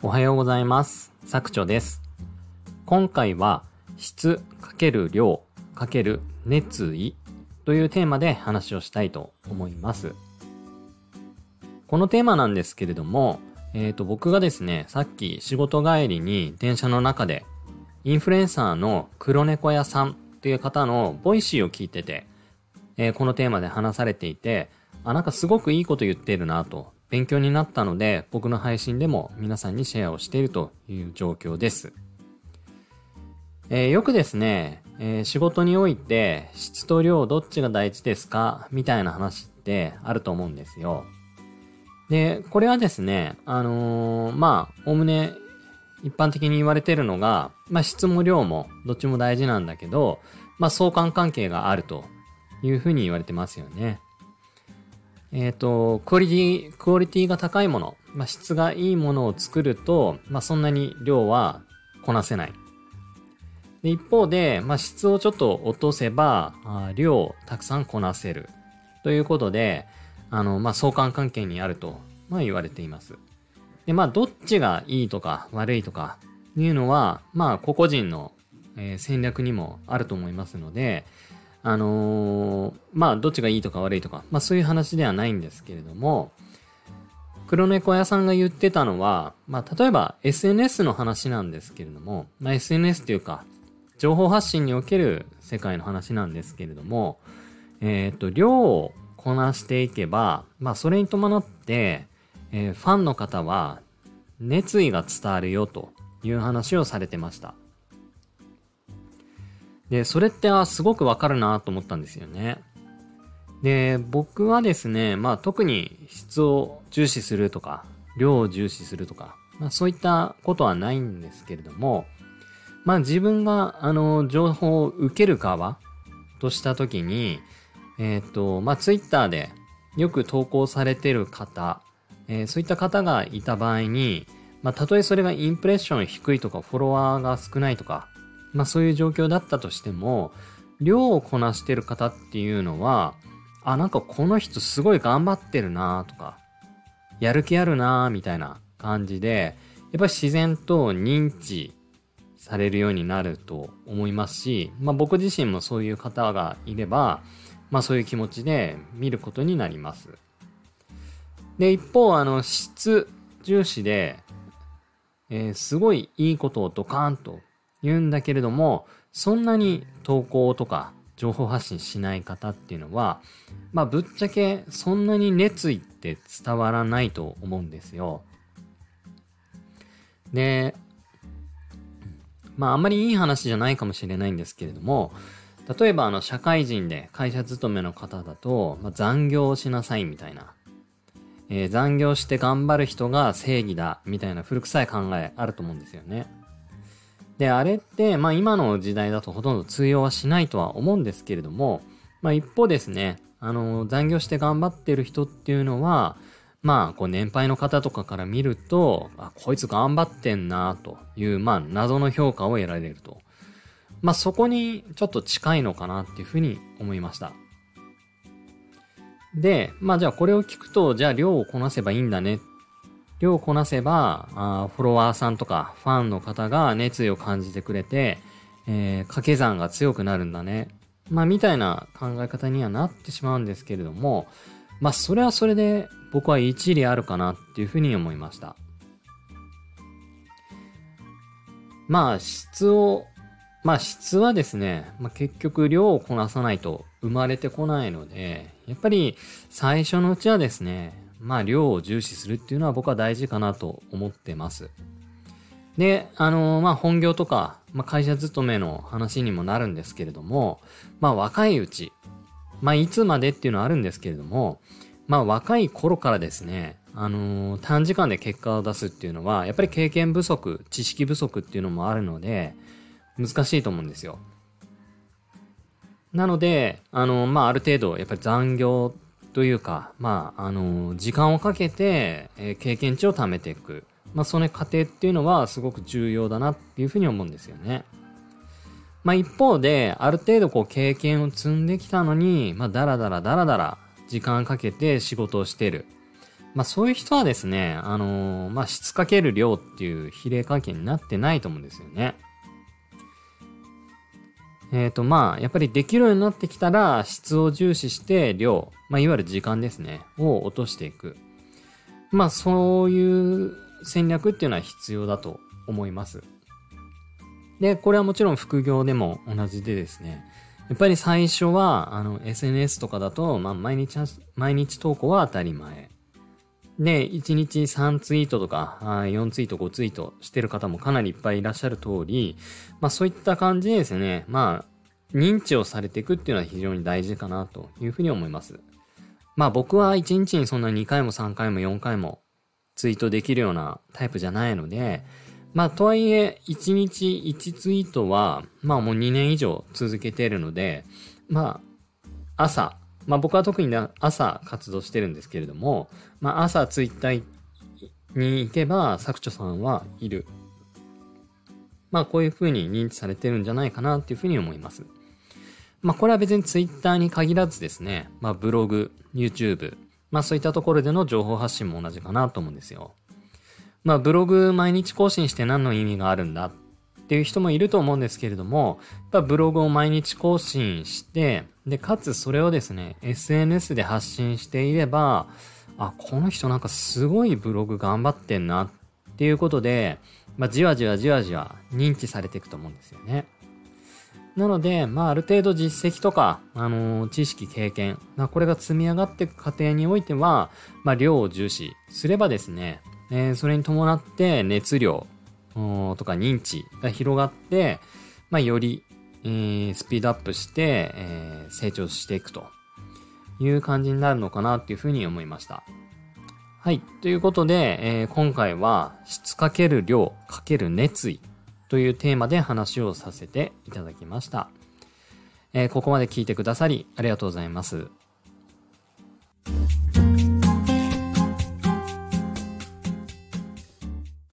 おはようございます。作長です。今回は質×量×熱意というテーマで話をしたいと思います。このテーマなんですけれども、えっ、と、僕がですね、さっき仕事帰りに電車の中でインフルエンサーの黒猫屋さんという方のボイシーを聞いてて、えーこのテーマで話されていて、あ、なんかすごくいいこと言ってるなと、勉強になったので、僕の配信でも皆さんにシェアをしているという状況です。えーよくですね、えー仕事において質と量どっちが大事ですか？みたいな話ってあると思うんですよ。で、これはですね、あのーまあ、おむね一般的に言われてるのが、まあ、質も量もどっちも大事なんだけど、まあ、相関関係があるというふうに言われてますよね。えっ、と、クオリティ、クオリティが高いもの、まあ、質がいいものを作ると、まあ、そんなに量はこなせない。で一方で、まあ、質をちょっと落とせば、あ量をたくさんこなせる。ということで、あの、まあ、相関関係にあると、まあ、言われています。で、まあ、どっちがいいとか悪いとかいうのは、まあ、個々人の、えー戦略にもあると思いますので、あのーまあ、どっちがいいとか悪いとか、まあ、そういう話ではないんですけれども、黒猫屋さんが言ってたのは、まあ、例えば SNS の話なんですけれども、まあ、SNS というか、情報発信における世界の話なんですけれども、えっ、と、量をこなしていけば、まあ、それに伴って、えーファンの方は熱意が伝わるよという話をされてました。で、それってあすごくわかるなと思ったんですよね。で、僕はですね、まあ特に質を重視するとか、量を重視するとか、まあそういったことはないんですけれども、まあ自分があの情報を受ける側としたときに、えっ、と、まあツイッターでよく投稿されてる方、えーそういった方がいた場合に、まあたとえそれがインプレッション低いとかフォロワーが少ないとか、まあそういう状況だったとしても、量をこなしてる方っていうのは、あ、なんかこの人すごい頑張ってるなとか、やる気あるなみたいな感じで、やっぱり自然と認知されるようになると思いますし、まあ僕自身もそういう方がいれば、まあそういう気持ちで見ることになります。で、一方、あの、質重視で、えーすごいいいことをドカーンと言うんだけれども、そんなに投稿とか情報発信しない方っていうのは、まあぶっちゃけそんなに熱意って伝わらないと思うんですよ。で、まああんまりいい話じゃないかもしれないんですけれども、例えばあの社会人で会社勤めの方だと、まあ、残業しなさいみたいな。えー残業して頑張る人が正義だみたいな古臭い考えあると思うんですよね。で、あれって、まあ今の時代だとほとんど通用はしないとは思うんですけれども、まあ一方ですね、あの、残業して頑張ってる人っていうのは、まあ、こう年配の方とかから見ると、あ、こいつ頑張ってんなという、まあ謎の評価を得られると。まあそこにちょっと近いのかなっていうふうに思いました。で、まあじゃあこれを聞くと、じゃあ量をこなせばいいんだねっ。量をこなせば、あフォロワーさんとかファンの方が熱意を感じてくれて、えー掛け算が強くなるんだね。まあみたいな考え方にはなってしまうんですけれども、まあそれはそれで僕は一理あるかなっていうふうに思いました。まあ質をまあ質はですね、まあ、結局量をこなさないと生まれてこないので、やっぱり最初のうちはですね、まあ量を重視するっていうのは僕は大事かなと思ってます。で、あのまあ本業とか、まあ会社勤めの話にもなるんですけれども、まあ若いうち、まあいつまでっていうのはあるんですけれども、まあ若い頃からですね、あの短時間で結果を出すっていうのは、やっぱり経験不足、知識不足っていうのもあるので、難しいと思うんですよ。なので、あの、まあ、ある程度、やっぱり残業というか、まあ、あの、時間をかけて、えー経験値を貯めていく。まあ、その過程っていうのはすごく重要だなっていうふうに思うんですよね。まあ、一方で、ある程度こう経験を積んできたのに、まあ、だらだらだらだら時間かけて仕事をしてる。まあそういう人はですね、あのー、まあ質かける量っていう比例関係になってないと思うんですよね。えっ、ー、とまあやっぱりできるようになってきたら質を重視して量、まあいわゆる時間ですね、を落としていく。まあそういう戦略っていうのは必要だと思います。で、これはもちろん副業でも同じでですね、やっぱり最初は、あの、SNS とかだと、まあ、毎日、毎日投稿は当たり前。で、1日3ツイートとか、4ツイート、5ツイートしてる方もかなりいっぱいいらっしゃる通り、まあそういった感じでですね、まあ、認知をされていくっていうのは非常に大事かなというふうに思います。まあ僕は1日にそんな2回も3回も4回もツイートできるようなタイプじゃないので、まあとはいえ1日1ツイートは、まあもう2年以上続けているので、まあ朝、まあ僕は特に朝活動してるんですけれども、まあ朝ツイッターに行けば、作長さんはいる。まあこういう風に認知されてるんじゃないかなっていうふうに思います。まあこれは別にツイッターに限らずですね、まあブログ、YouTube、まあそういったところでの情報発信も同じかなと思うんですよ。まあブログ毎日更新して何の意味があるんだっっていう人もいると思うんですけれども、やっぱブログを毎日更新して、で、かつそれをですね、SNS で発信していれば、あ、この人なんかすごいブログ頑張ってんなっていうことで、まあ、じわじわじわじわ認知されていくと思うんですよね。なので、まあ、ある程度実績とか、あのー、知識、経験、まあ、これが積み上がっていく過程においては、まあ、量を重視すればですね、えー、それに伴って熱量、とか認知が広がって、まあ、より、えー、スピードアップして、えー、成長していくという感じになるのかなっていうふうに思いました。はい。ということで、えー、今回は質かける量かける熱意というテーマで話をさせていただきました。え、ここまで聞いてくださりありがとうございます。